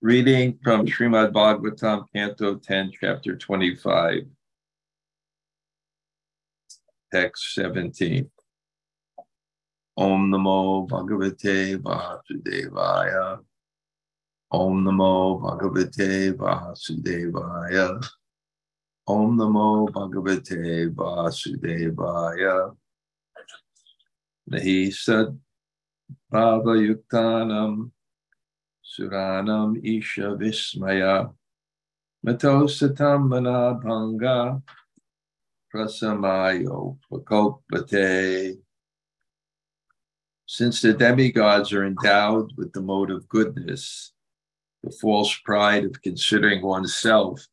Reading from Srimad Bhagavatam, Canto 10, Chapter 25, Text 17. Om Namo Bhagavate Vasudevaya. Om Namo Bhagavate Vasudevaya. Om Namo Bhagavate Vasudevaya. Nahi Sad Bhava Yuktanam Suranam Isha Vismaya Matosatam Manabhanga Prasamayo Prakopate. Since the demigods are endowed with the mode of goodness, the false pride of considering oneself,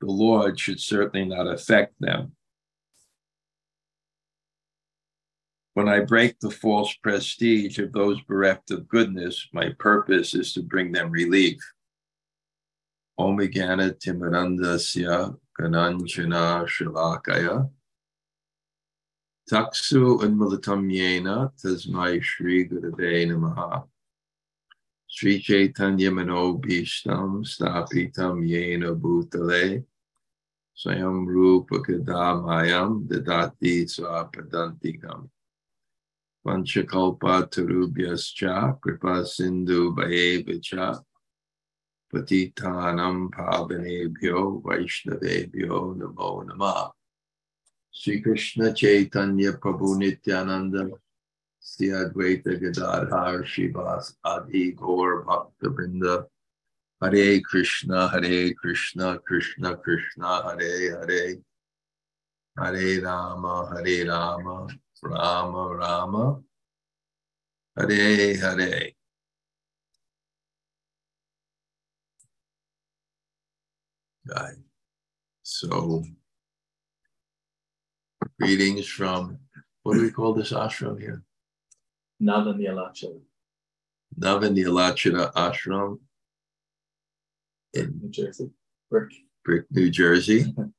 the Lord should certainly not affect them. When I break the false prestige of those bereft of goodness, my purpose is to bring them relief. Omigana Timarandasya Gananjana Shalakaya. Taksu Unmulatam Yena Tasmai Shri Gurave Namaha. Sri Chaitanya Mano Bhishtam Stapitam Yena Bhutale. Swayam Rupa Kadamayam Dadati Swapadantikam Panchakalpa Tarubhyascha Kripa Sindhu Bhayevacha Patitanam Pavanebhyo Vaishnavebhyo Namo Namah Sri Krishna Chaitanya Prabhu Nityananda Sri Advaita Gadadhar Shivas Adi Gaur Bhakta Vrinda Hare Krishna Hare Krishna Krishna Krishna Hare Hare Hare Rama Hare Rama Rama Rama Hare Hare. Right. So, greetings from what do we call this ashram here? Navanyalachara. Navanyalachara ashram in New Jersey. Brick. Brick, New Jersey. A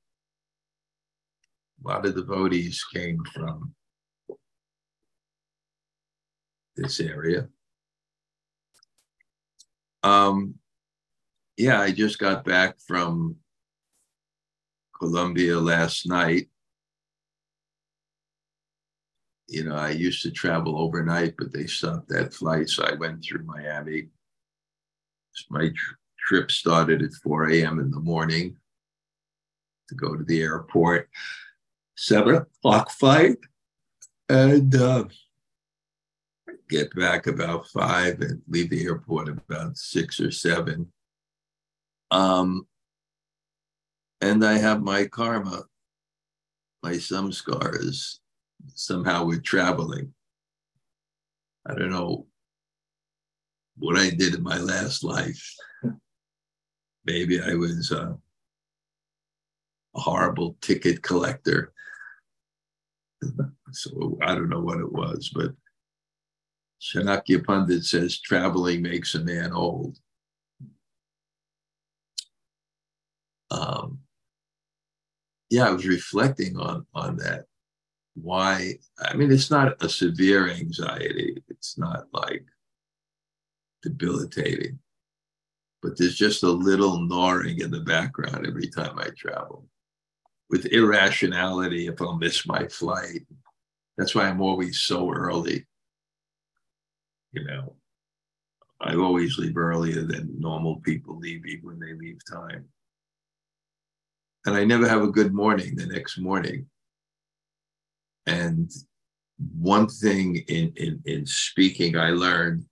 lot of devotees came from this area. Um, yeah, I just got back from Colombia last night. You know, I used to travel overnight, but they stopped that flight, so I went through Miami. My tr- trip started at 4 a.m. in the morning to go to the airport. Seven o'clock flight, and uh, get back about five and leave the airport about six or seven. Um, and I have my karma, my some scars. somehow with traveling. I don't know what I did in my last life. Maybe I was uh, a horrible ticket collector. so I don't know what it was, but Chanakya Pandit says traveling makes a man old. Um, yeah, I was reflecting on on that. Why? I mean, it's not a severe anxiety. It's not like debilitating, but there's just a little gnawing in the background every time I travel, with irrationality if I'll miss my flight. That's why I'm always so early you know, I always leave earlier than normal people leave, even when they leave time. And I never have a good morning the next morning. And one thing in, in, in speaking I learned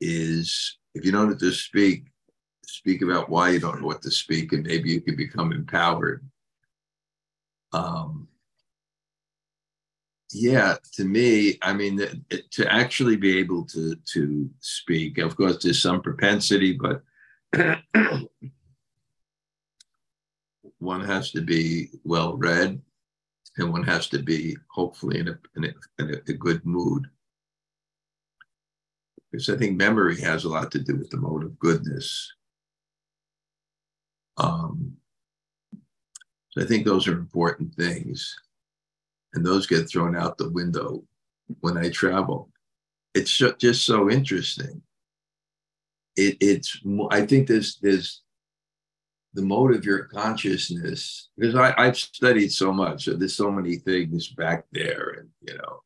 is if you don't know to speak, speak about why you don't know what to speak, and maybe you can become empowered. Um, yeah to me i mean to actually be able to to speak of course there's some propensity but one has to be well read and one has to be hopefully in a, in a, in a good mood. Because i think memory has a lot to do with the mode of goodness. Um, so i think those are important things and those get thrown out the window when I travel. It's just so interesting. it, it's I think there's there's the mode of your consciousness because I, I've studied so much, so there's so many things back there, and you know,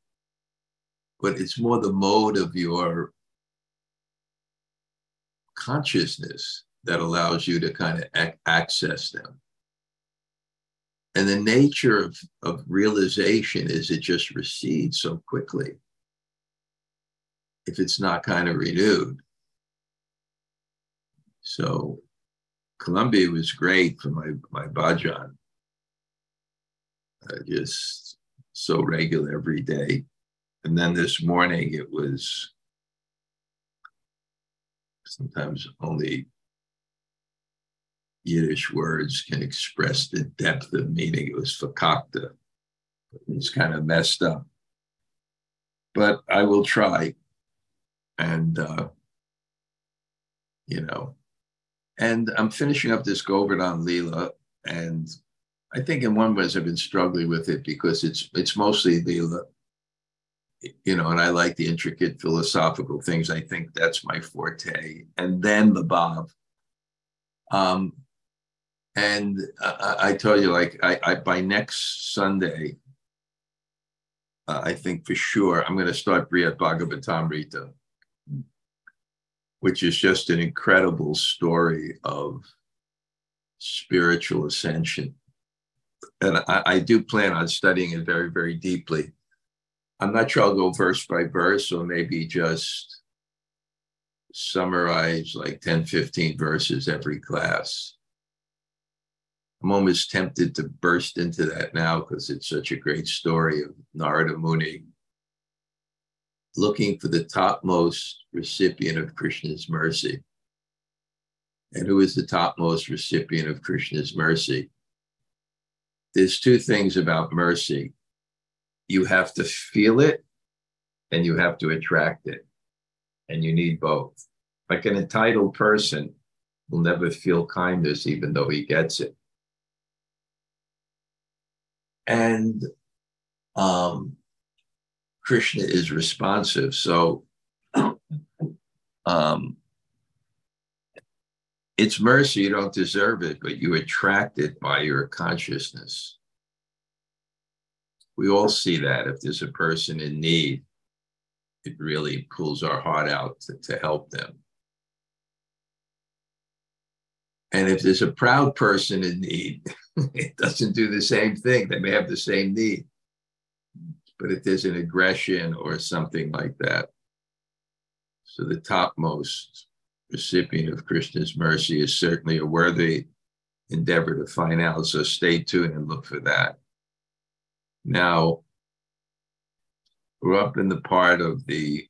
but it's more the mode of your consciousness that allows you to kind of ac- access them. And the nature of, of realization is it just recedes so quickly if it's not kind of renewed. So Colombia was great for my, my bhajan. Uh, just so regular every day. And then this morning it was sometimes only Yiddish words can express the depth of meaning. It was fakakta. It's kind of messed up. But I will try. And, uh, you know, and I'm finishing up this Govardhan Leela. And I think in one ways I've been struggling with it because it's it's mostly Leela. You know, and I like the intricate philosophical things. I think that's my forte. And then the Bhav. Um, and I, I tell you, like, I, I by next Sunday, uh, I think for sure I'm going to start Brihad Bhagavatamrita, which is just an incredible story of spiritual ascension. And I, I do plan on studying it very, very deeply. I'm not sure I'll go verse by verse, or maybe just summarize like 10, 15 verses every class I'm almost tempted to burst into that now because it's such a great story of Narada Muni looking for the topmost recipient of Krishna's mercy. And who is the topmost recipient of Krishna's mercy? There's two things about mercy you have to feel it and you have to attract it. And you need both. Like an entitled person will never feel kindness even though he gets it and um, Krishna is responsive. So um, it's mercy. You don't deserve it, but you attract it by your consciousness. We all see that. If there's a person in need, it really pulls our heart out to, to help them. And if there's a proud person in need, it doesn't do the same thing. They may have the same need. But if there's an aggression or something like that, so the topmost recipient of Krishna's mercy is certainly a worthy endeavor to find out. So stay tuned and look for that. Now, we're up in the part of the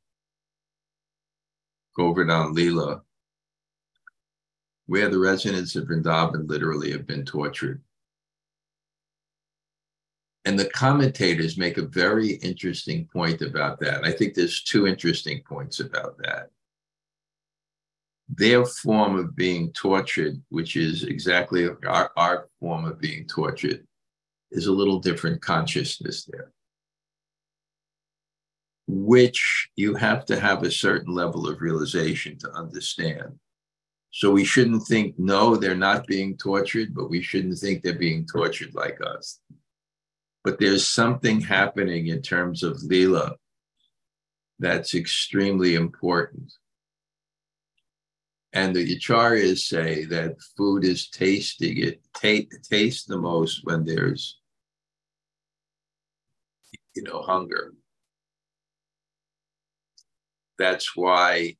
Govardhan Leela where the residents of Vrindavan literally have been tortured. And the commentators make a very interesting point about that. I think there's two interesting points about that. Their form of being tortured, which is exactly our, our form of being tortured, is a little different consciousness there, which you have to have a certain level of realization to understand. So we shouldn't think, no, they're not being tortured, but we shouldn't think they're being tortured like us but there's something happening in terms of Leela that's extremely important. And the Acharyas say that food is tasting it, ta- tastes the most when there's, you know, hunger. That's why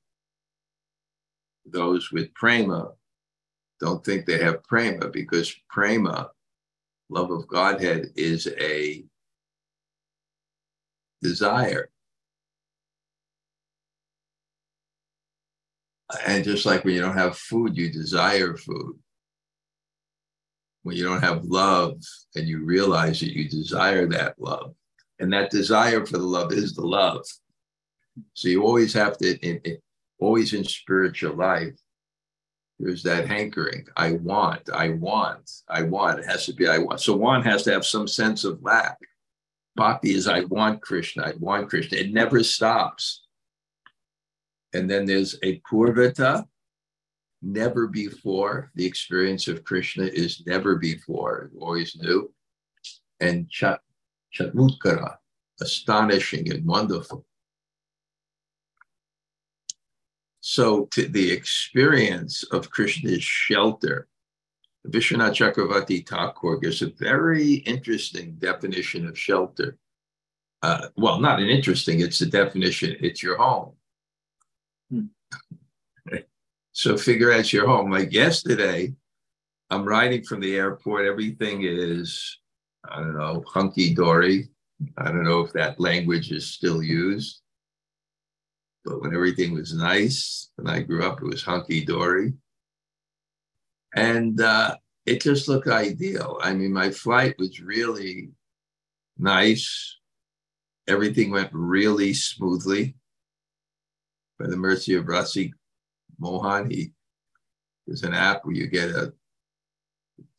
those with prema don't think they have prema because prema love of Godhead is a desire. And just like when you don't have food, you desire food. When you don't have love and you realize that you desire that love, and that desire for the love is the love. So you always have to, in, in, always in spiritual life, there's that hankering. I want, I want, I want. It has to be I want. So one has to have some sense of lack. Bhakti is I want Krishna, I want Krishna. It never stops. And then there's a purvata never before. The experience of Krishna is never before, always new. And chat, chatmutkara, astonishing and wonderful. So to the experience of Krishna's shelter, Vishwanath Chakravarti Thakur gives a very interesting definition of shelter. Uh, well, not an interesting, it's the definition, it's your home. Hmm. so figure out your home. Like yesterday, I'm riding from the airport, everything is, I don't know, hunky dory. I don't know if that language is still used. But when everything was nice, when I grew up, it was hunky dory. And uh, it just looked ideal. I mean, my flight was really nice. Everything went really smoothly. By the mercy of Rasi Mohan, he there's an app where you get a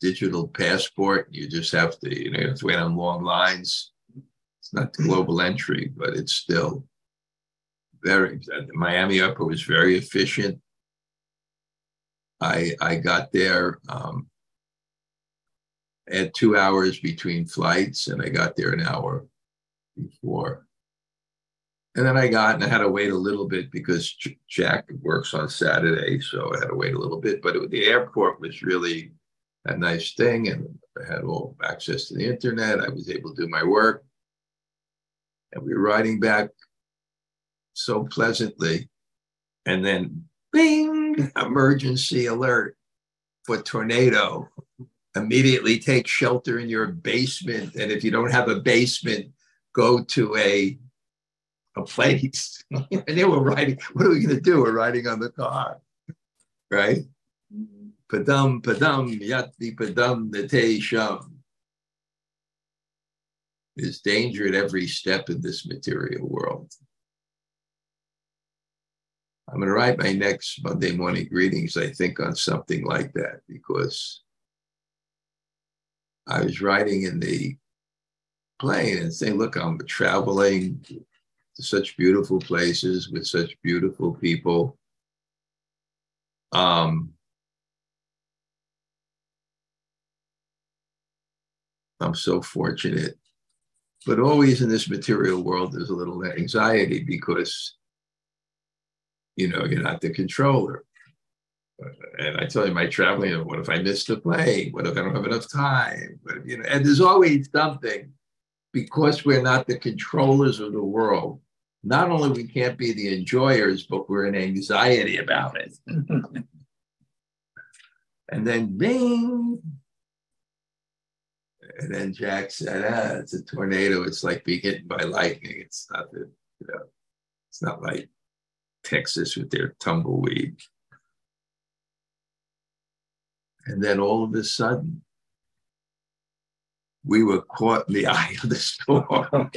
digital passport. You just have to, you know, you have to wait on long lines. It's not global entry, but it's still very Miami Airport was very efficient. I I got there. Um, had two hours between flights, and I got there an hour before. And then I got and I had to wait a little bit because Jack works on Saturday, so I had to wait a little bit. But it, the airport was really a nice thing, and I had all access to the internet. I was able to do my work, and we were riding back so pleasantly. And then, bing, emergency alert for tornado. Immediately take shelter in your basement. And if you don't have a basement, go to a a place. and they were riding. What are we going to do? We're riding on the car, right? Padam padam yati padam nate sham. There's danger at every step in this material world. I'm going to write my next Monday morning greetings, I think, on something like that because I was writing in the plane and saying, look, I'm traveling to such beautiful places with such beautiful people. Um, I'm so fortunate. But always in this material world, there's a little anxiety because you know, you're not the controller. And I tell you, my traveling, what if I miss the plane? What if I don't have enough time? But, you know, and there's always something because we're not the controllers of the world. Not only we can't be the enjoyers, but we're in anxiety about it. and then bing. And then Jack said, ah, it's a tornado. It's like being hit by lightning. It's not the, you know, it's not like Texas with their tumbleweed. And then all of a sudden, we were caught in the eye of the storm.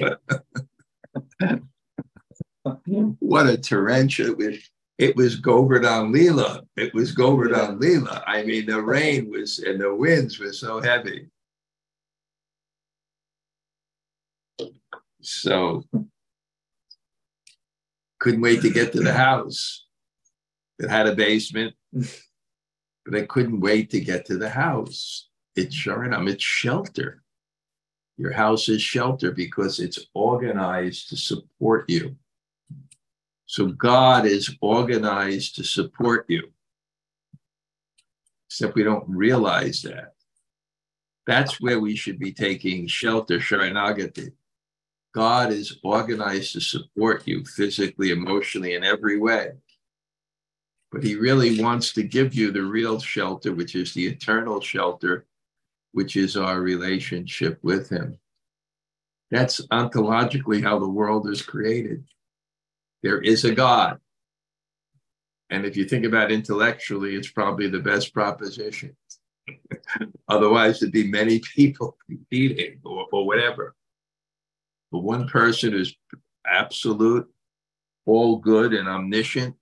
what a torrential! It was, it was Govardhan Leela. It was Govardhan Leela. I mean, the rain was and the winds were so heavy. So couldn't wait to get to the house. It had a basement, but I couldn't wait to get to the house. It's sure enough, it's shelter. Your house is shelter because it's organized to support you. So God is organized to support you. Except we don't realize that. That's where we should be taking shelter, Sharanagati. God is organized to support you physically, emotionally, in every way. But He really wants to give you the real shelter, which is the eternal shelter, which is our relationship with Him. That's ontologically how the world is created. There is a God. And if you think about it intellectually, it's probably the best proposition. Otherwise, there'd be many people competing or, or whatever. The one person who's absolute, all good and omniscient,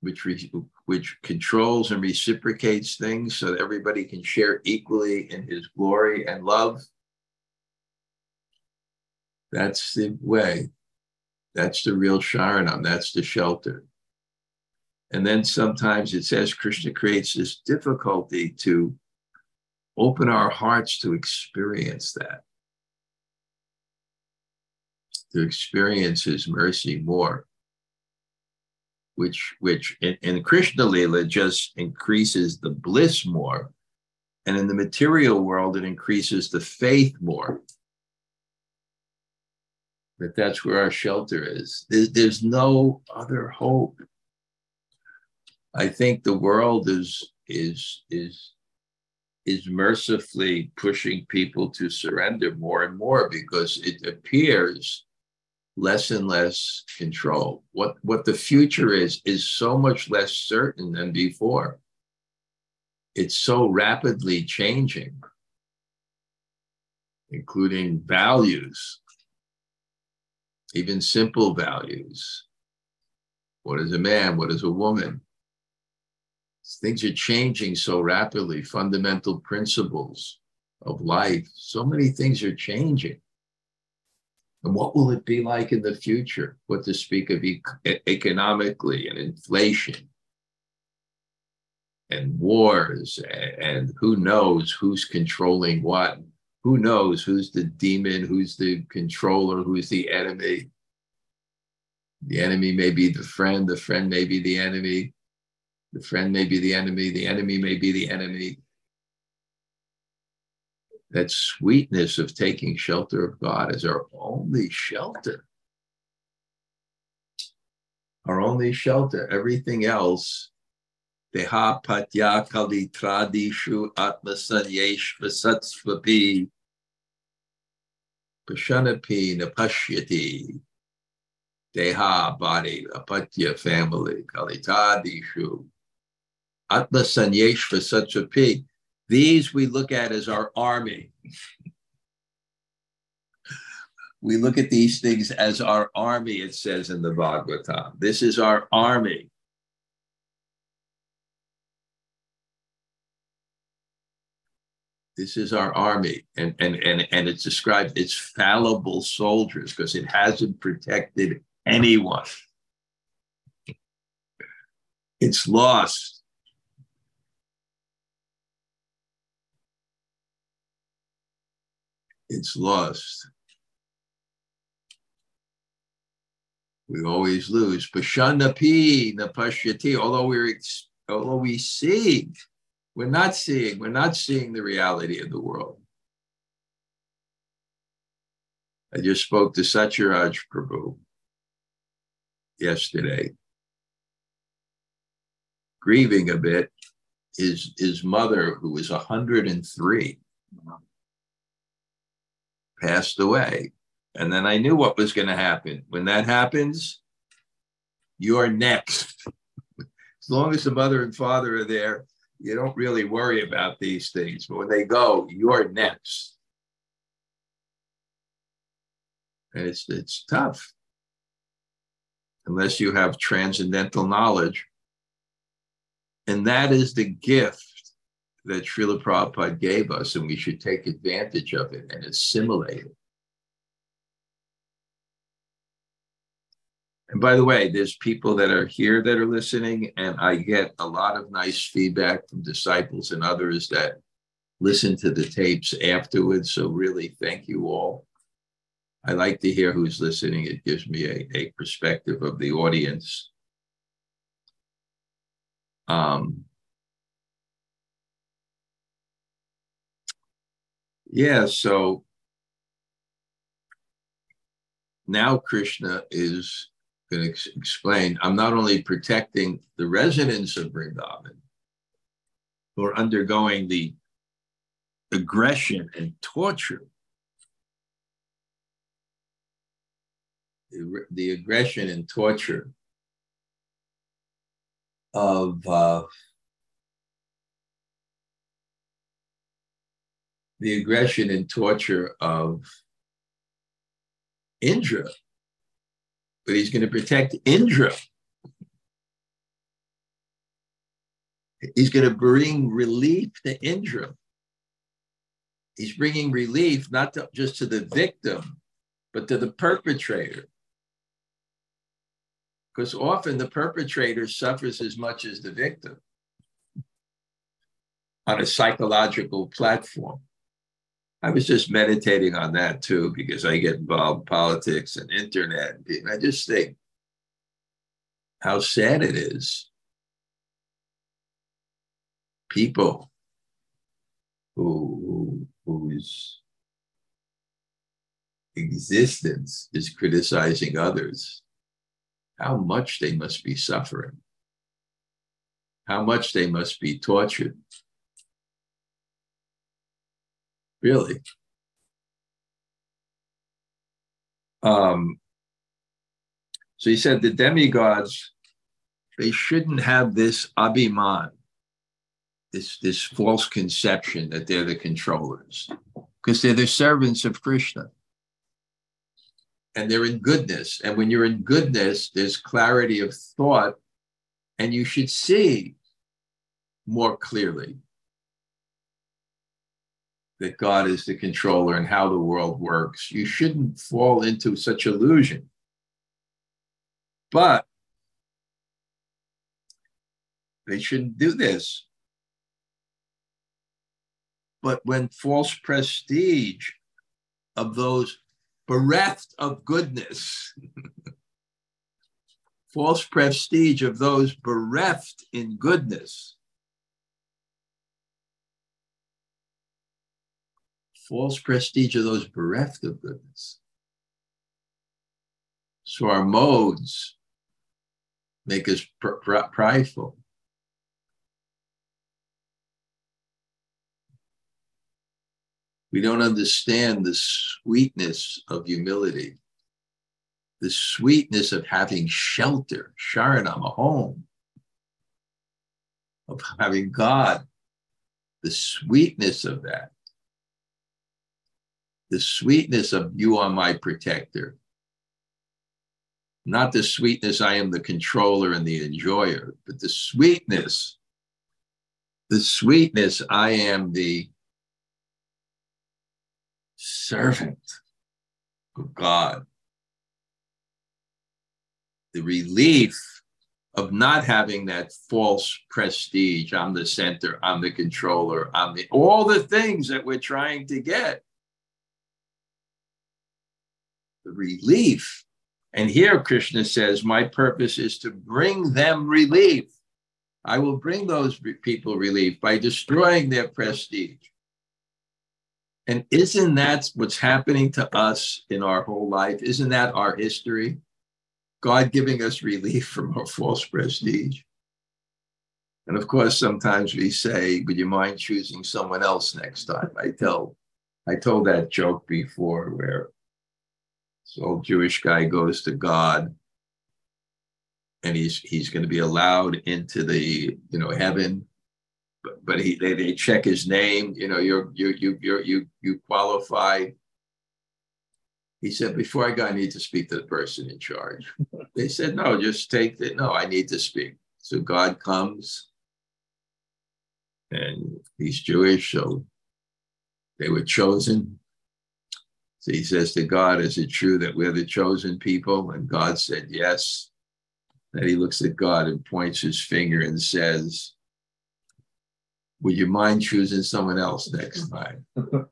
which re- which controls and reciprocates things so that everybody can share equally in his glory and love. That's the way. That's the real Sharanam. That's the shelter. And then sometimes it says Krishna creates this difficulty to open our hearts to experience that, to experience his mercy more, which, which in, Krishna Lila just increases the bliss more. And in the material world, it increases the faith more that that's where our shelter is. There's, there's no other hope. I think the world is is is is mercifully pushing people to surrender more and more because it appears less and less control. What what the future is is so much less certain than before. It's so rapidly changing, including values even simple values. What is a man? What is a woman? Things are changing so rapidly, fundamental principles of life. So many things are changing. And what will it be like in the future? What to speak of e- economically and inflation and wars and, and who knows who's controlling what who knows who's the demon, who's the controller, who's the enemy. The enemy may be the friend, the friend may be the enemy, the friend may be the enemy, the enemy may be the enemy. That sweetness of taking shelter of God as our only shelter. Our only shelter. Everything else Deha patya kali tradishu atmasanyesh vasatsvapi Pashanapi Napashyati. Deha, body, apatya, family, kali kalitadishu. Atma sanyesh vasachapi. These we look at as our army. we look at these things as our army, it says in the Bhagavatam. This is our army. This is our army, and and and and it's described it's fallible soldiers because it hasn't protected anyone. It's lost. It's lost. We always lose. Pashanapi napashyati. Although we're although we see we're not seeing, we're not seeing the reality of the world. I just spoke to Satyaraj Prabhu yesterday, grieving a bit. His, his mother, who was 103, passed away. And then I knew what was going to happen. When that happens, you're next. as long as the mother and father are there, you don't really worry about these things. But when they go, you're next. And it's it's tough. Unless you have transcendental knowledge. And that is the gift that Srila Prabhupada gave us, and we should take advantage of it and assimilate it. And by the way, there's people that are here that are listening, and I get a lot of nice feedback from disciples and others that listen to the tapes afterwards. So, really, thank you all. I like to hear who's listening. It gives me a, a perspective of the audience. Um, yeah, so now Krishna is going to ex- explain, I'm not only protecting the residents of Vrindavan who are undergoing the aggression and torture, the, aggression and torture of uh, the aggression and torture of Indra but he's going to protect Indra. He's going to bring relief to Indra. He's bringing relief not to, just to the victim, but to the perpetrator. because often the perpetrator suffers as much as the victim on a psychological platform. I was just meditating on that too because I get involved in politics and internet. And I just think how sad it is. People who, who whose existence is criticizing others, how much they must be suffering, how much they must be tortured. Really. Um, so he said the demigods, they shouldn't have this abhiman, this, this false conception that they're the controllers, because they're the servants of Krishna. And they're in goodness. And when you're in goodness, there's clarity of thought, and you should see more clearly that God is the controller and how the world works. You shouldn't fall into such illusion. But they shouldn't do this. But when false prestige of those bereft of goodness, false prestige of those bereft in goodness, false prestige of those bereft of goodness. So our modes make us pr- pr- prideful. We don't understand the sweetness of humility, the sweetness of having shelter, sharanam, a home, of having God, the sweetness of that the sweetness of you are my protector. Not the sweetness, I am the controller and the enjoyer, but the sweetness, the sweetness, I am the servant of God. The relief of not having that false prestige. I'm the center, I'm the controller, I'm the all the things that we're trying to get relief. And here Krishna says, My purpose is to bring them relief. I will bring those people relief by destroying their prestige. And isn't that what's happening to us in our whole life? Isn't that our history? God giving us relief from our false prestige. And of course, sometimes we say, Would you mind choosing someone else next time? I tell, I told that joke before where this old Jewish guy goes to God and he's he's going to be allowed into the you know heaven but, but he they, they check his name you know you're you you you you you qualify. He said before i go i need to speak to the person in charge. They said no just take it no i need to speak. So god comes. And he's jewish so they were chosen so he says to God, Is it true that we're the chosen people? And God said, Yes. Then he looks at God and points his finger and says, Would you mind choosing someone else next time? but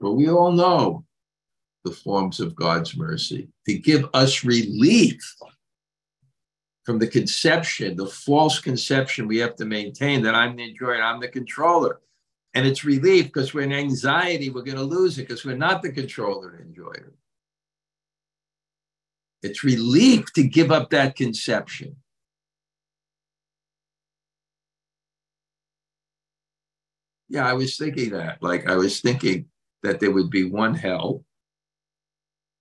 we all know the forms of God's mercy to give us relief from the conception, the false conception we have to maintain that I'm the enjoyer, I'm the controller. And it's relief because we're in anxiety, we're going to lose it because we're not the controller and enjoyer. It's relief to give up that conception. Yeah, I was thinking that. Like, I was thinking that there would be one hell.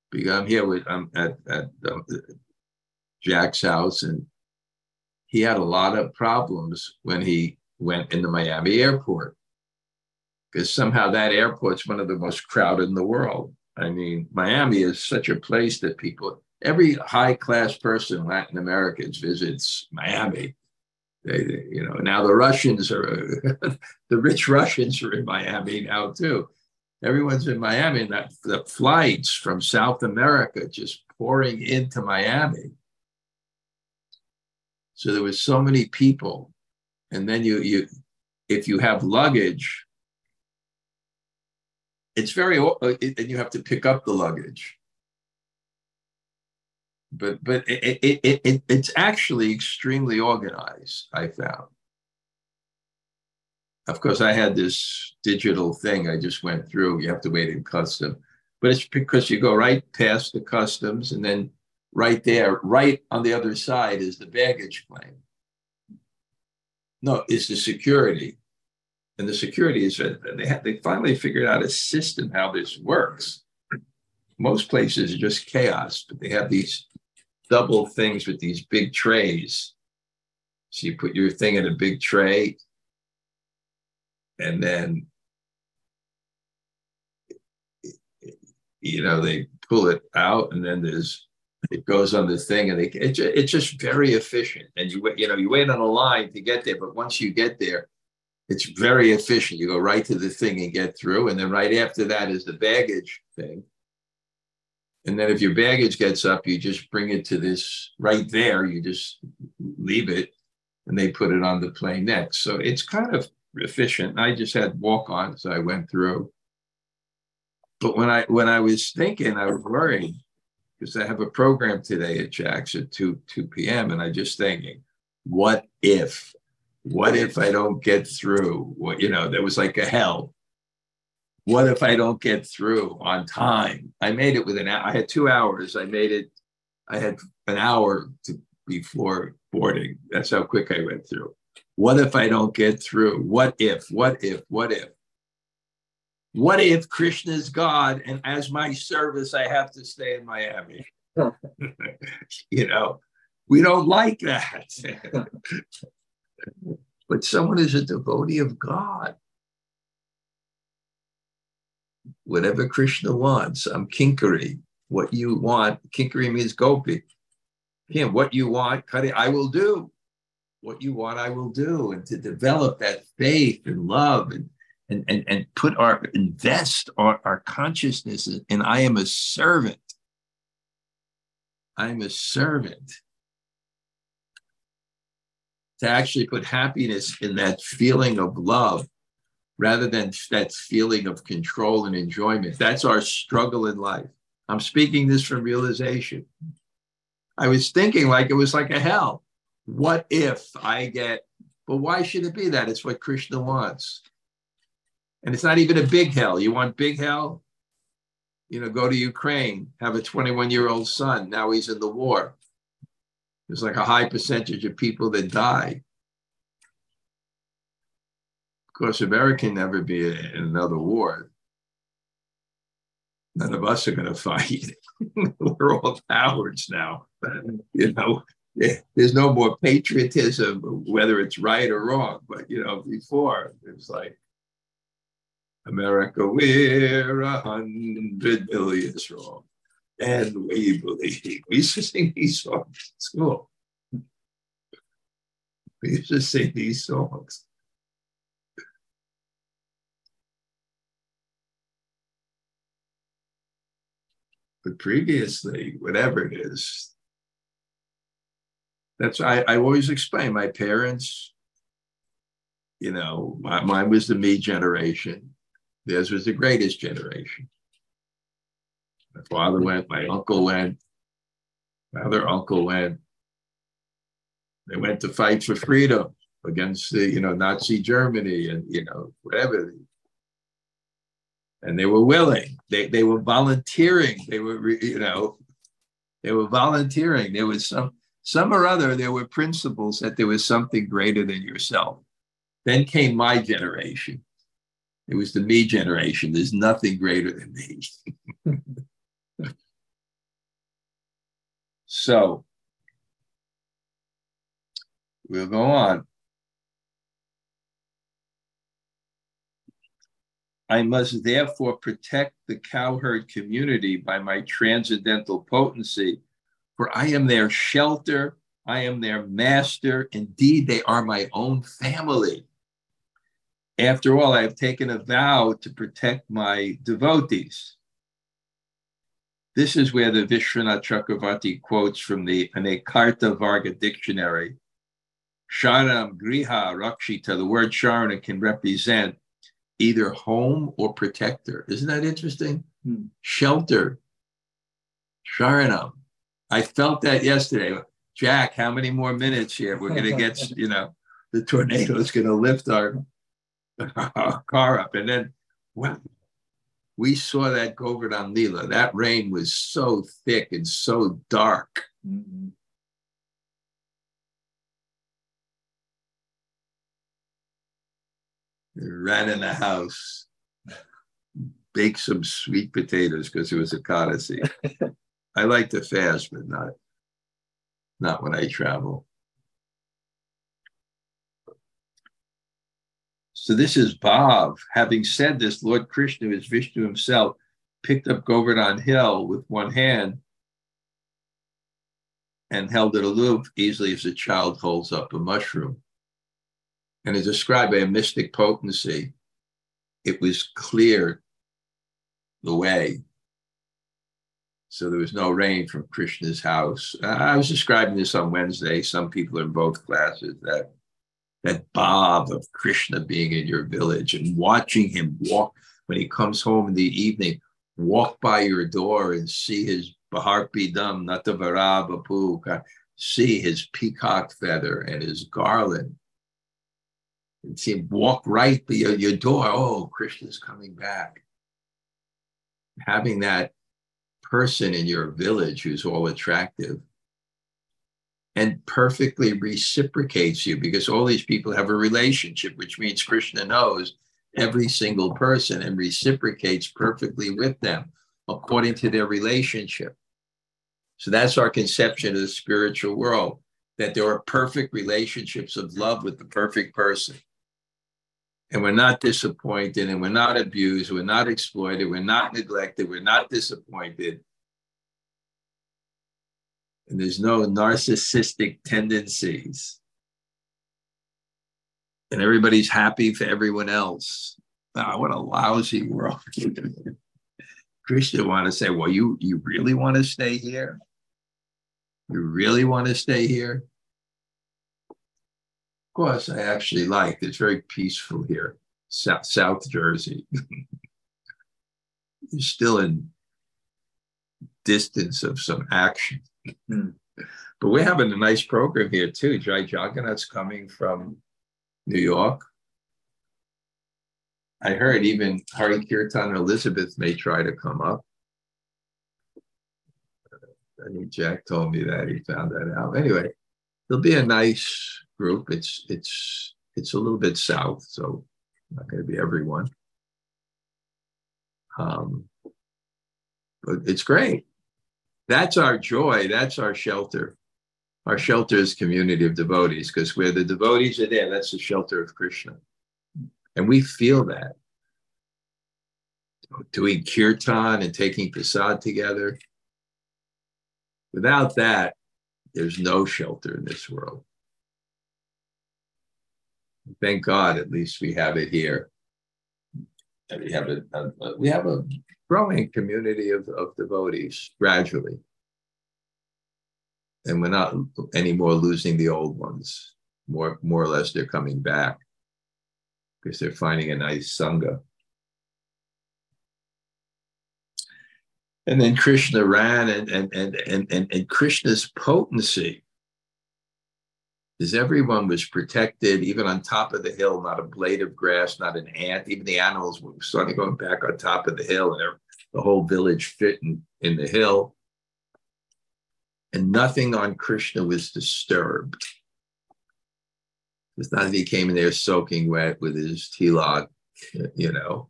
Because I'm here with, I'm at, at um, Jack's house, and he had a lot of problems when he went into Miami airport because somehow that airport's one of the most crowded in the world. I mean, Miami is such a place that people, every high class person, Latin Americans visits Miami. They, you know, now the Russians are, the rich Russians are in Miami now too. everyone's in Miami, and that the flights from South America just pouring into Miami. So there was so many people, and then you you if you have luggage, it's very uh, and you have to pick up the luggage. But but it, it, it, it, it's actually extremely organized. I found of course, I had this digital thing I just went through. You have to wait in custom, but it's because you go right past the customs, and then right there, right on the other side, is the baggage claim. No, it's the security, and the security is uh, they have, they finally figured out a system how this works. Most places are just chaos, but they have these double things with these big trays. So you put your thing in a big tray, and then you know they pull it out and then there's it goes on the thing and they, it, it's just very efficient and you you know you wait on a line to get there but once you get there it's very efficient you go right to the thing and get through and then right after that is the baggage thing and then if your baggage gets up you just bring it to this right there you just leave it and they put it on the plane next so it's kind of efficient. I just had walk-ons I went through. But when I when I was thinking, I was worried because I have a program today at Jack's at 2 2 p.m. and I just thinking, what if? What if I don't get through? What you know, there was like a hell. What if I don't get through on time? I made it within I had two hours. I made it, I had an hour to before boarding. That's how quick I went through. What if I don't get through? What if? What if? What if? What if Krishna is God and as my service I have to stay in Miami? you know, we don't like that. but someone is a devotee of God. Whatever Krishna wants, I'm kinkari. What you want, kinkari means gopi. Him, what you want, Kari, I will do what you want, I will do, and to develop that faith and love and and and, and put our invest our, our consciousness in I am a servant. I'm a servant. To actually put happiness in that feeling of love rather than that feeling of control and enjoyment. That's our struggle in life. I'm speaking this from realization. I was thinking like it was like a hell what if I get, but why should it be that? It's what Krishna wants. And it's not even a big hell. You want big hell? You know, go to Ukraine, have a 21 year old son. Now he's in the war. There's like a high percentage of people that die. Of course, America can never be in another war. None of us are going to fight. We're all cowards now. You know, there's no more patriotism, whether it's right or wrong. But you know, before it was like America, we're a hundred million strong, and we believe. We used to sing these songs in school. We used to sing these songs. But previously, whatever it is, that's I, I always explain my parents, you know, my, mine was the me generation. Theirs was the greatest generation. My father went, my uncle went, my other uncle went. They went to fight for freedom against the, you know, Nazi Germany and, you know, whatever. And they were willing. They, they were volunteering. They were, you know, they were volunteering. There was some, some or other, there were principles that there was something greater than yourself. Then came my generation. It was the me generation. There's nothing greater than me. so we'll go on. I must therefore protect the cowherd community by my transcendental potency for I am their shelter, I am their master. Indeed, they are my own family. After all, I have taken a vow to protect my devotees. This is where the Vishwanath Chakravarti quotes from the Anakarta Varga dictionary. Sharanam Griha Rakshita, the word Sharana can represent either home or protector. Isn't that interesting? Hmm. Shelter. Sharanam. I felt that yesterday. Jack, how many more minutes here? We're going to get, you know, the tornado is going to lift our, our car up. And then, well, we saw that Govardhan Lila. That rain was so thick and so dark. Mm-hmm. ran in the house, baked some sweet potatoes because it was Ekadasi. I like to fast, but not not when I travel. So this is Bhav. Having said this, Lord Krishna, as Vishnu himself, picked up Govardhan Hill with one hand and held it aloof easily as a child holds up a mushroom. And is described by a mystic potency. It was clear the way. So there was no rain from Krishna's house. I was describing this on Wednesday. Some people in both classes that that bhav of Krishna being in your village and watching him walk when he comes home in the evening, walk by your door and see his Barhapidam Natavaravapu, see his peacock feather and his garland. And see him walk right by your, your door. Oh, Krishna's coming back. Having that person in your village who's all attractive and perfectly reciprocates you because all these people have a relationship, which means Krishna knows every single person and reciprocates perfectly with them according to their relationship. So that's our conception of the spiritual world that there are perfect relationships of love with the perfect person. And we're not disappointed and we're not abused, we're not exploited, we're not neglected, we're not disappointed and there's no narcissistic tendencies. And everybody's happy for everyone else. Ah, what a lousy world. Krishna want to say, well, you you really want to stay here? You really want to stay here? Of course, I actually like. It's very peaceful here, South, South Jersey. You're still in distance of some action. Hmm. But we're having a nice program here too. Jai Jagannath's coming from New York. I heard even Hari Kirtan and Elizabeth may try to come up. I think Jack told me that he found that out. Anyway, it'll be a nice group. It's it's it's a little bit south, so not going to be everyone. Um, but it's great. That's our joy. That's our shelter. Our shelter is community of devotees because where the devotees are there, that's the shelter of Krishna. And we feel that. Doing kirtan and taking prasad together. Without that, there's no shelter in this world. Thank God, at least we have it here. And we have a, a, we have a growing community of, of devotees gradually. And we're not anymore losing the old ones. More, more or less, they're coming back because they're finding a nice sangha. And then Krishna ran, and and and and and, and Krishna's potency is everyone was protected, even on top of the hill, not a blade of grass, not an ant. Even the animals were starting going back on top of the hill, and the whole village fit in, in the hill. And nothing on Krishna was disturbed. It's not that he came in there soaking wet with his tilak, you know,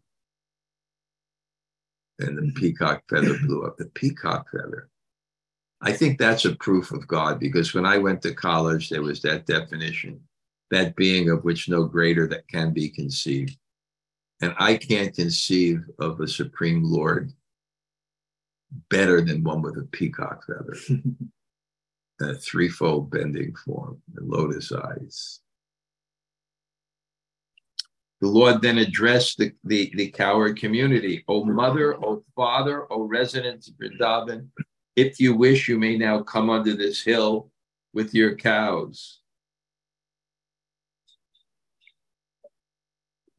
and the peacock feather blew up. The peacock feather I think that's a proof of God because when I went to college, there was that definition, that being of which no greater that can be conceived. And I can't conceive of a supreme Lord better than one with a peacock feather, a threefold bending form, and lotus eyes. The Lord then addressed the, the, the cowherd community. O mother, O father, O residents of Vrindavan, if you wish, you may now come under this hill with your cows.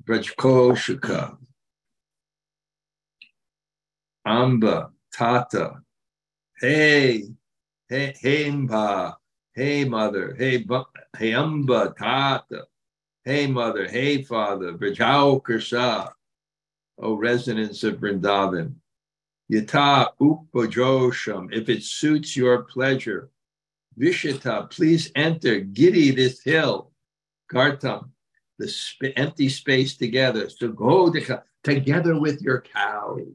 Brajkoshika, Amba, Tata, Hey, Hey, Hemba, Hey, Mother, Hey, Hey, Amba, Tata, Hey, Mother, Hey, Father, Brajao O residents of Vrindavan. Yata Upajosham, if it suits your pleasure. Vishita, please enter Giri, this hill. Gartam, the sp- empty space together. So go to, together with your cows.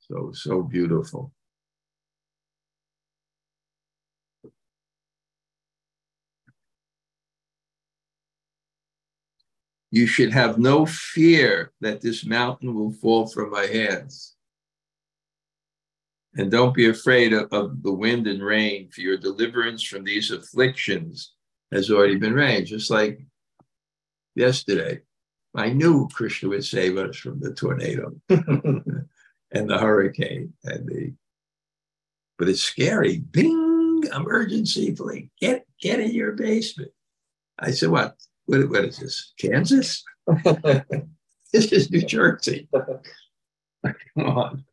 So, so beautiful. You should have no fear that this mountain will fall from my hands. And don't be afraid of, of, the wind and rain, for your deliverance from these afflictions has already been rained. Just like yesterday, I knew Krishna would save us from the tornado and the hurricane and the. But it's scary. Bing! Emergency! Please get get in your basement. I said, "What? What, what is this? Kansas? this is New Jersey. Come on.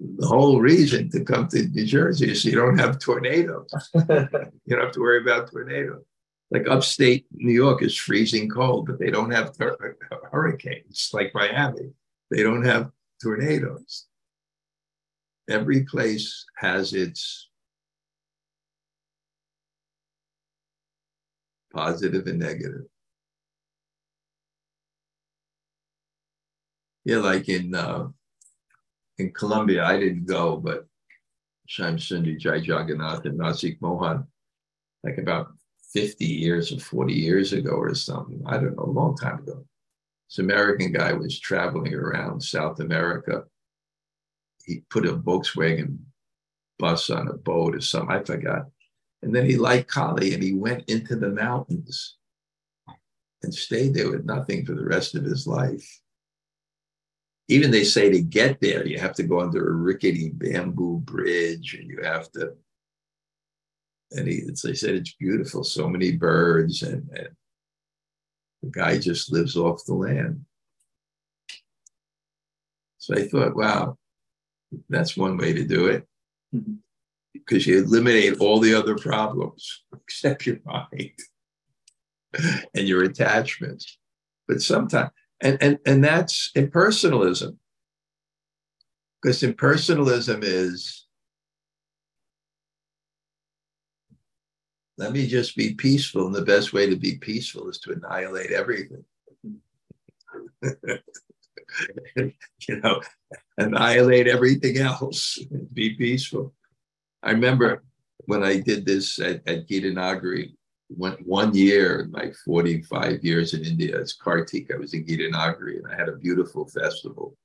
The whole reason to come to New Jersey is so you don't have tornadoes. you don't have to worry about tornadoes. Like upstate New York is freezing cold, but they don't have hurricanes like Miami. They don't have tornadoes. Every place has its positive and negative. Yeah, like in uh, in Colombia, I didn't go, but Shyam Sunder Jai Jagannath and Nasik Mohan, like about 50 years or 40 years ago or something, I don't know, a long time ago. This American guy was traveling around South America. He put a Volkswagen bus on a boat or something, I forgot. And then he liked Cali and he went into the mountains and stayed there with nothing for the rest of his life. Even they say to get there, you have to go under a rickety bamboo bridge and you have to. And he, they said it's beautiful, so many birds, and, and the guy just lives off the land. So I thought, wow, that's one way to do it. Mm-hmm because you eliminate all the other problems except your mind and your attachments. But sometimes, and, and, and that's impersonalism. Because impersonalism is let me just be peaceful. And the best way to be peaceful is to annihilate everything. you know, annihilate everything else, be peaceful. I remember when I did this at, at Gitanagari, one, one year in my 45 years in India as Kartik, I was in Gitanagari and I had a beautiful festival.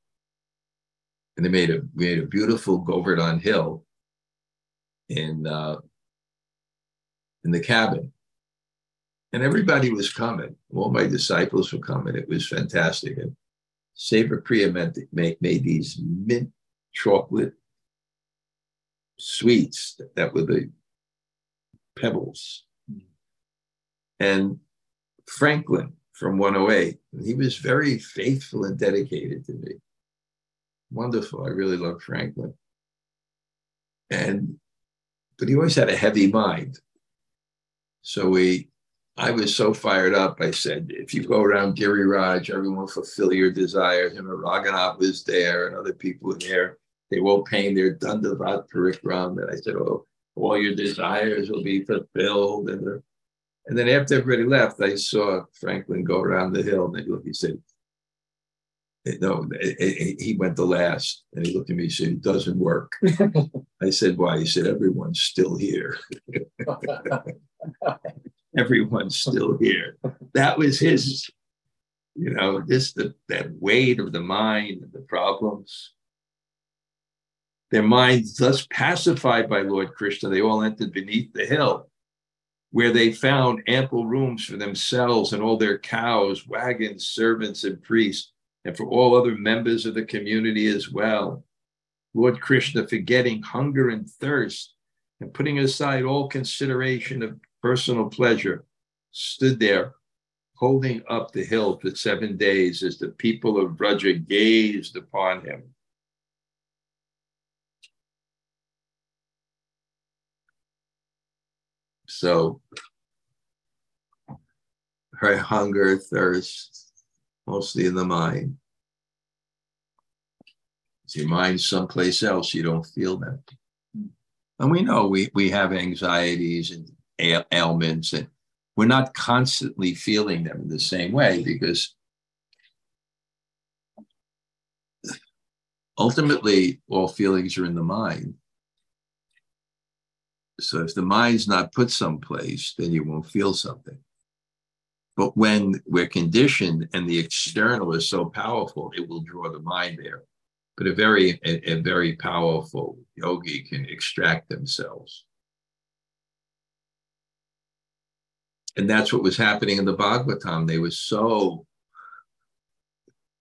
And they made a made a beautiful Govardhan hill in uh, in the cabin. And everybody was coming. All my disciples were coming. It was fantastic. And Saber Priya made, made these mint chocolate sweets that were the pebbles. And Franklin from 108, he was very faithful and dedicated to me. Wonderful. I really love Franklin. And, but he always had a heavy mind. So we, I was so fired up. I said, if you go around Giriraj, everyone will fulfill your desires. And Raghunath was there and other people were there they will pain their Dandavat Parikram. And I said, Oh, all your desires will be fulfilled. And, and then after everybody left, I saw Franklin go around the hill and he looked, he said, no, eh, eh, eh, he went the last. And he looked at me and said, It doesn't work. I said, Why? He said, Everyone's still here. Everyone's still here. That was his, you know, this the that weight of the mind and the problems their minds thus pacified by Lord Krishna, they all entered beneath the hill. Where they found ample rooms for themselves and all their cows, wagons, servants, and priests, and for all other members of the community as well. Lord Krishna, forgetting hunger and thirst and putting aside all consideration of personal pleasure, stood there holding up the hill for seven days as the people of Braja gazed upon him. So her hunger, thirst, mostly in the mind. If your mind someplace else, you don't feel them. And we know we, we have anxieties and ail- ailments, and we're not constantly feeling them in the same way because ultimately all feelings are in the mind. So if the mind's not put someplace, then you won't feel something. But when we're conditioned and the external is so powerful, it will draw the mind there. But a very, a, a very powerful yogi can extract themselves. And that's what was happening in the Bhagavatam. They were so,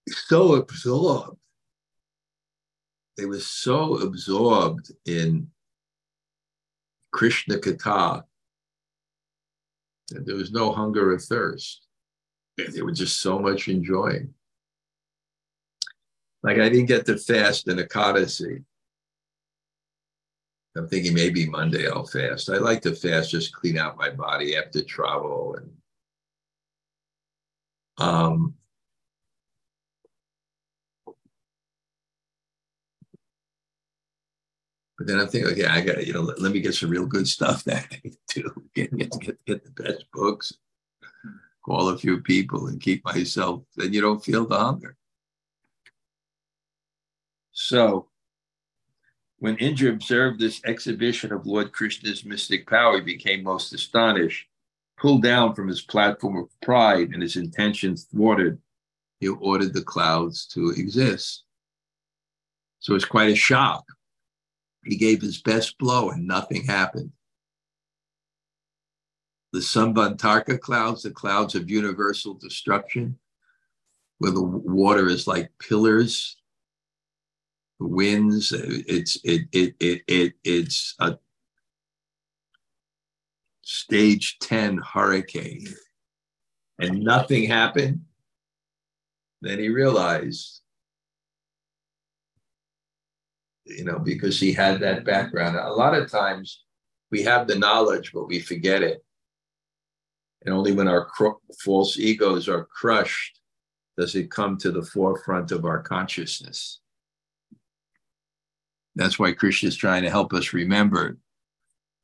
so absorbed. They were so absorbed in Krishna Katha. And there was no hunger or thirst. They were just so much enjoying. Like I didn't get to fast in Ekadasi. I'm thinking maybe Monday I'll fast. I like to fast, just clean out my body after travel and um, But then I'm thinking, okay, I got to, you know, let, let, me get some real good stuff that I can do. Get, get, get, get the best books, call a few people and keep myself, then you don't feel the hunger. So when Indra observed this exhibition of Lord Krishna's mystic power, he became most astonished. Pulled down from his platform of pride and his intentions thwarted, he ordered the clouds to exist. So it's quite a shock he gave his best blow and nothing happened. The Samvartaka clouds, the clouds of universal destruction, where the water is like pillars, the winds, it's it it it, it it's a stage 10 hurricane and nothing happened. Then he realized you know, because he had that background. A lot of times we have the knowledge, but we forget it. And only when our cr- false egos are crushed does it come to the forefront of our consciousness. That's why Krishna is trying to help us remember.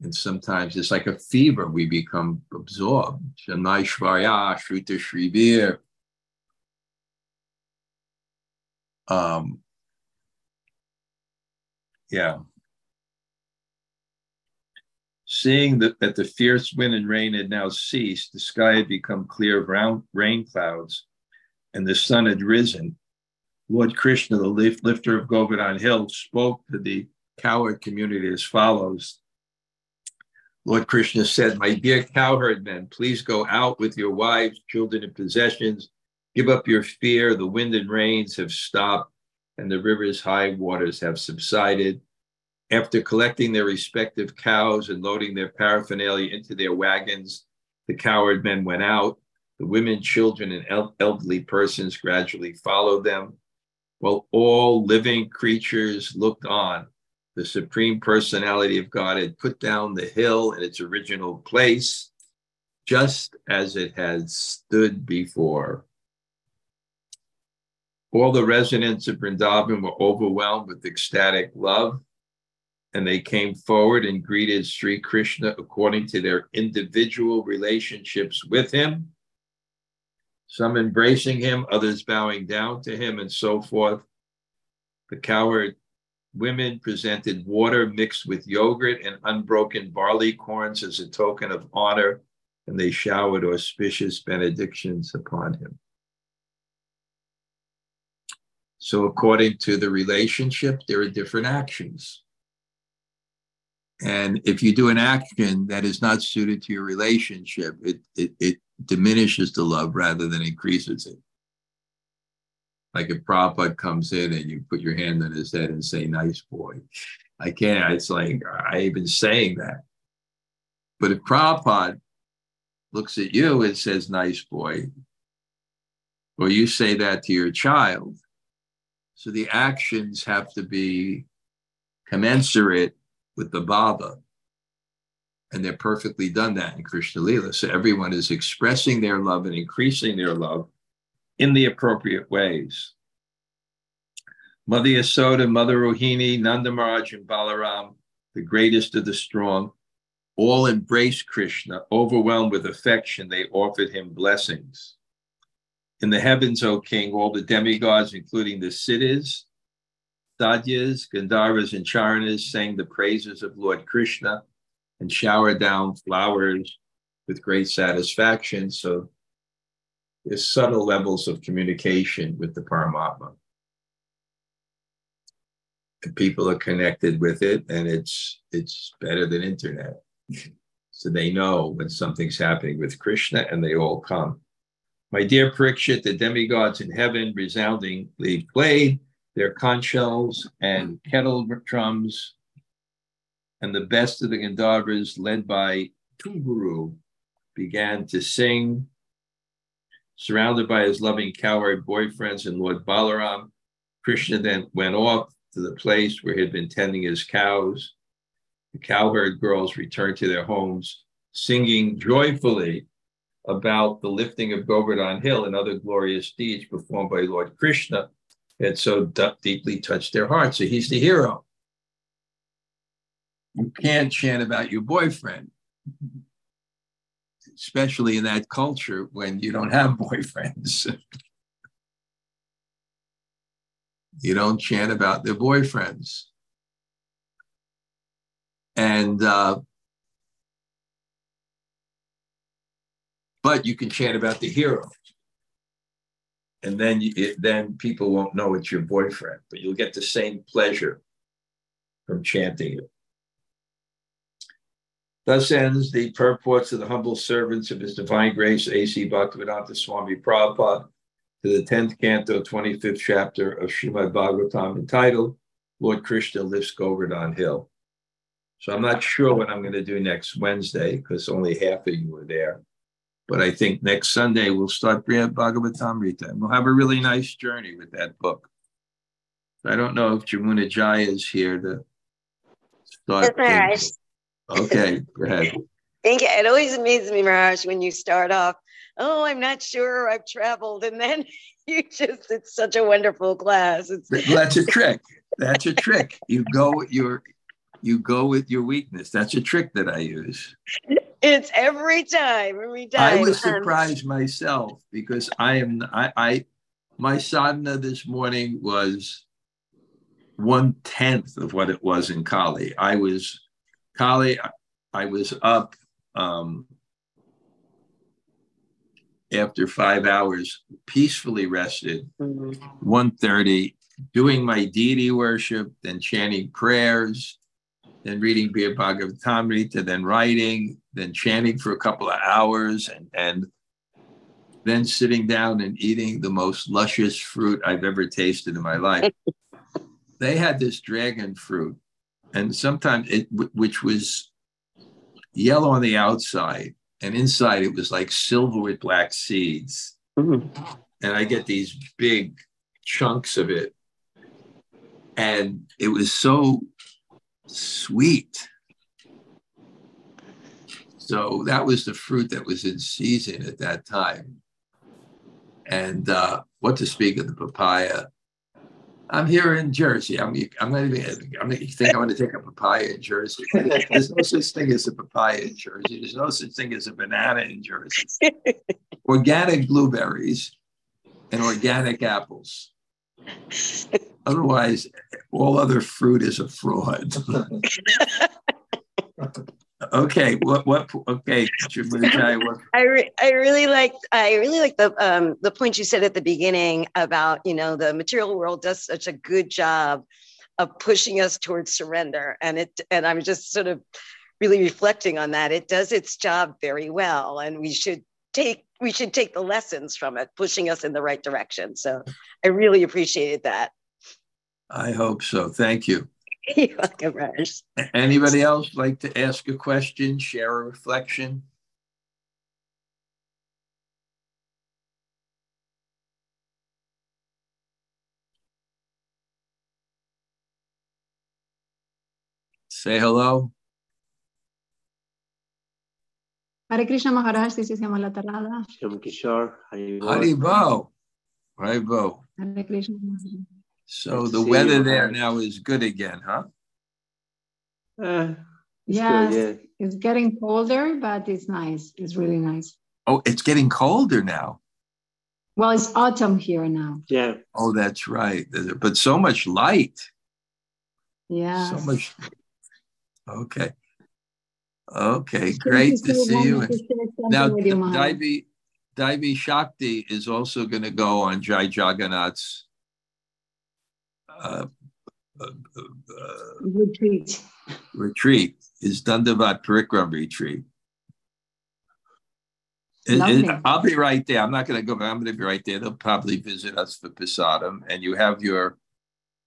And sometimes it's like a fever, we become absorbed. Shanaishvarya, Shruta yeah. Seeing that, the fierce wind and rain had now ceased, the sky had become clear of round rain clouds, and the sun had risen. Lord Krishna, the lifter of Govardhan Hill, spoke to the cowherd community as follows. Lord Krishna said, My dear cowherd men, please go out with your wives, children, and possessions. Give up your fear. The wind and rains have stopped and the river's high waters have subsided. After collecting their respective cows and loading their paraphernalia into their wagons, the cowherd men went out. The women, children, and el- elderly persons gradually followed them. While all living creatures looked on, the Supreme Personality of God had put down the hill in its original place, just as it had stood before. All the residents of Vrindavan were overwhelmed with ecstatic love, and they came forward and greeted Sri Krishna according to their individual relationships with him, some embracing him, others bowing down to him, and so forth. The cowherd women presented water mixed with yogurt and unbroken barley corns as a token of honor, and they showered auspicious benedictions upon him. So, according to the relationship, there are different actions. And if you do an action that is not suited to your relationship, it, it, it diminishes the love rather than increases it. Like if Prabhupada comes in and you put your hand on his head and say, nice boy. I can't, it's like, I even saying that. But if Prabhupada looks at you and says, nice boy, or you say that to your child, so the actions have to be commensurate with the Baba. And they're perfectly done that in Krishna Lila. So everyone is expressing their love and increasing their love in the appropriate ways. Mother Yasoda, Mother Rohini, Nanda Maharaj, and Balaram, the greatest of the strong, all embraced Krishna, overwhelmed with affection, they offered him blessings. In the heavens, O king, all the demigods, including the Siddhas, Gandharvas, and Charanas, sang the praises of Lord Krishna and showered down flowers with great satisfaction. So there's subtle levels of communication with the Paramatma. And people are connected with it, and it's it's better than internet. so they know when something's happening with Krishna, and they all come. My dear Parikshit, the demigods in heaven resoundingly played their conch shells and kettle drums, and the best of the Gandharvas, led by Tumburu, began to sing. Surrounded by his loving cowherd boyfriends and Lord Balaram, Krishna then went off to the place where he had been tending his cows. The cowherd girls returned to their homes, singing joyfully about the lifting of Govardhan Hill and other glorious deeds performed by Lord Krishna that so d- deeply touched their hearts. So he's the hero. You can't chant about your boyfriend, especially in that culture when you don't have boyfriends. you don't chant about their boyfriends. And, uh, but you can chant about the hero and then you, it, then people won't know it's your boyfriend, but you'll get the same pleasure from chanting it. Thus ends the purports of the humble servants of His Divine Grace, A.C. Bhaktivedanta Swami Prabhupada, to the 10th canto, 25th chapter of Srimad Bhagavatam, entitled Lord Krishna Lifts Govardhan Hill. So I'm not sure what I'm going to do next Wednesday because only half of you were there. But I think next Sunday we'll start Bhagavatamrita and we'll have a really nice journey with that book. I don't know if Jamuna Jaya is here to start. Yes, okay, go ahead. Thank you. It always amazes me, Maharaj, when you start off, oh, I'm not sure I've traveled. And then you just, it's such a wonderful class. It's that's a trick. That's a trick. You go with your you go with your weakness. That's a trick that I use. It's every time, every time. I was surprised myself because I am I, I my sadhana this morning was one tenth of what it was in Cali. I was Cali, I was up um, after five hours, peacefully rested, mm-hmm. 1.30, doing my deity worship, then chanting prayers, then reading Bhagavatamrita, then writing, then chanting for a couple of hours, and, and then sitting down and eating the most luscious fruit I've ever tasted in my life. they had this dragon fruit, and sometimes it, which was yellow on the outside, and inside it was like silver with black seeds. Mm-hmm. And I get these big chunks of it. And it was so sweet. So that was the fruit that was in season at that time. And uh, what to speak of the papaya? I'm here in Jersey. I'm, I'm not even, I'm, you think I'm going to take a papaya in Jersey? There's no such thing as a papaya in Jersey. There's no such thing as a banana in Jersey. organic blueberries and organic apples. Otherwise, all other fruit is a fraud. okay, what what okay, what? I re- I really like I really like the um the point you said at the beginning about you know the material world does such a good job of pushing us towards surrender. And it and I'm just sort of really reflecting on that. It does its job very well, and we should take we should take the lessons from it, pushing us in the right direction. So I really appreciated that. I hope so. Thank you. You're welcome, Raj. Anybody else like to ask a question, share a reflection? Say hello. Hare Krishna Maharaj, this is Yamala Tarada. Shyam Kishore, Haribo. Haribo. Haribo. Hare Krishna Maharaj. So Good to the weather you, there now is good again, huh? Eh, it's Yes, good, it's getting colder, but it's nice. It's really nice. Oh, it's getting colder now. Well, it's autumn here now. yeah. Yeah. Oh, that's right. But so much light. Yeah. So much. Okay. Okay, great to see you. Now, Divi, Divi Shakti is also going to go on Jai Jagannath's uh, uh, uh, retreat. retreat, his Dandavat Parikram retreat. It- it- I'll be right there. I'm not going to go, but I'm going to be right there. They'll probably visit us for Prasadam, and you have your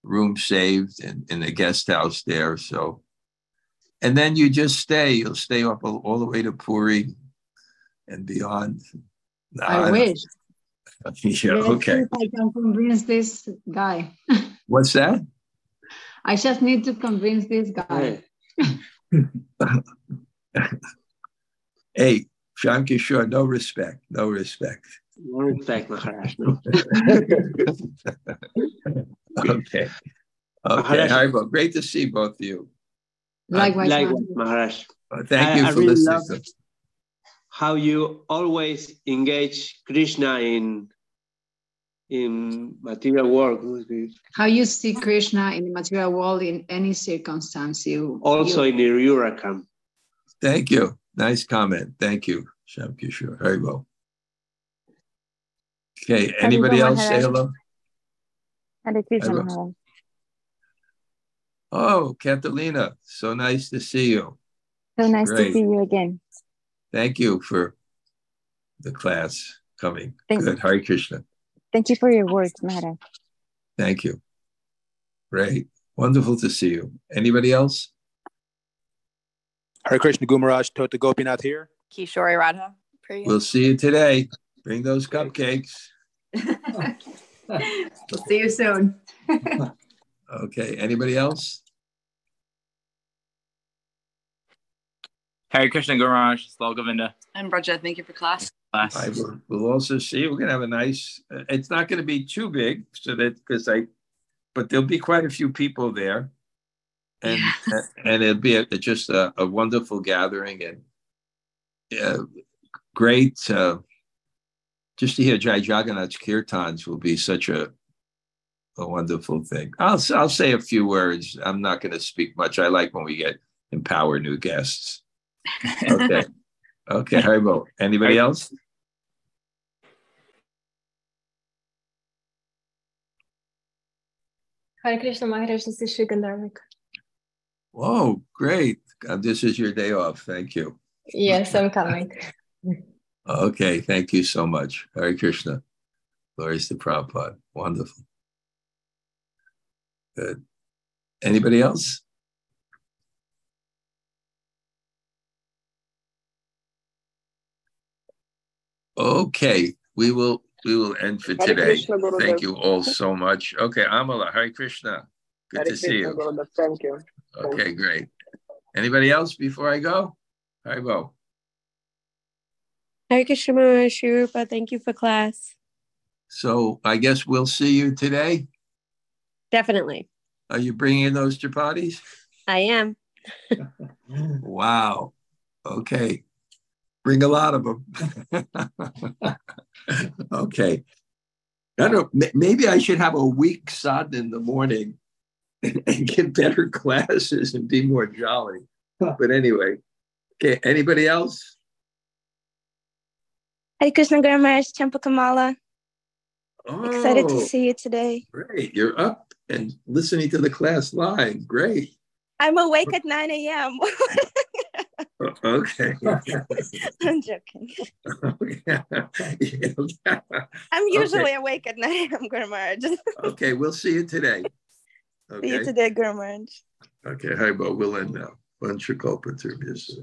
room saved in, in the guest house there. So, and then you just stay. You'll stay up all, all the way to Puri and beyond. No, I don't- wish. Yeah, Let's okay. If I can convince this guy. What's that? I just need to convince this guy. Hey, Hey, Shyam Kishore, no respect, no respect. no respect, Maharaj. Okay. Okay, Maharaj. Haribo, great to see both of you. Likewise. Likewise, Maharaj. Maharaj. Uh, Thank I- you I for really listening. How you always engage Krishna in in material work. How you see Krishna in the material world in any circumstance you Also you, in the Urakam. Thank you. Nice comment. Thank you, Shyam Kishore. very well. Okay, anybody else say Maharaj. hello? Hare Krishna will. Maharaj. Oh, Catalina, so nice to see you. So nice Great. to see you again. Thank you for the class coming. Thank- Good. Hare Krishna. Thank you for your words, Maharaj. Thank you. Great. Wonderful to see you. Anybody else? Hare Krishna Gumaraj, Tota Gopinath here. Kishore Radha. Priya. We'll see you today. Bring those cupcakes. we'll see you soon. Okay. Anybody else? Hare Krishna Garage, Slow Govinda. And Braja, thank you for class. Class. I will, we'll also see. We're gonna have a nice. uh, It's not going to be too big, so that because I, but there'll be quite a few people there, and and it'll be a, just a, a wonderful gathering and uh, great. Uh, just to hear Jai Jagannath's kirtans will be such a a wonderful thing. I'll I'll say a few words. I'm not going to speak much. I like when we get empower new guests. Okay. Okay, Haribo. Anybody else? Hare Krishna Maharaj, this is Shri Gandharvik. Whoa, great. Uh, this is your day off. Thank you. Yes, I'm coming. Okay, thank you so much. Hare Krishna. Glories to Prabhupada. Wonderful. Good. Anybody else? Okay, we will we will end for Hare today. Krishna, Thank you all so much. Okay, Amala, Hare Krishna. Good Hare to see you. Gurudev. Thank you. Okay, great. Anybody else before I go? Haribo. Hare Krishna Maharaj, Shri Rupa, thank you for class. So I guess we'll see you today. Definitely. Are you bringing those chapatis? I am. Wow. Okay. Bring a lot of them. okay. I don't know. Maybe I should have a week sadhana in the morning and get better classes and be more jolly. But anyway, okay. Anybody else? Hare Krishna Guru Maharaj, Champa Kamala. Oh, Excited to oh. see you today. Great. You're up and listening to the class live. Great. I'm awake at 9 a.m. Okay. I'm joking. okay. I'm usually awake at 9 a.m. Guru Maharaj. Okay, we'll see you today. See you Okay. today, Guru Maharaj. Okay, hi, Bo. We'll end now. One Shakopa through his.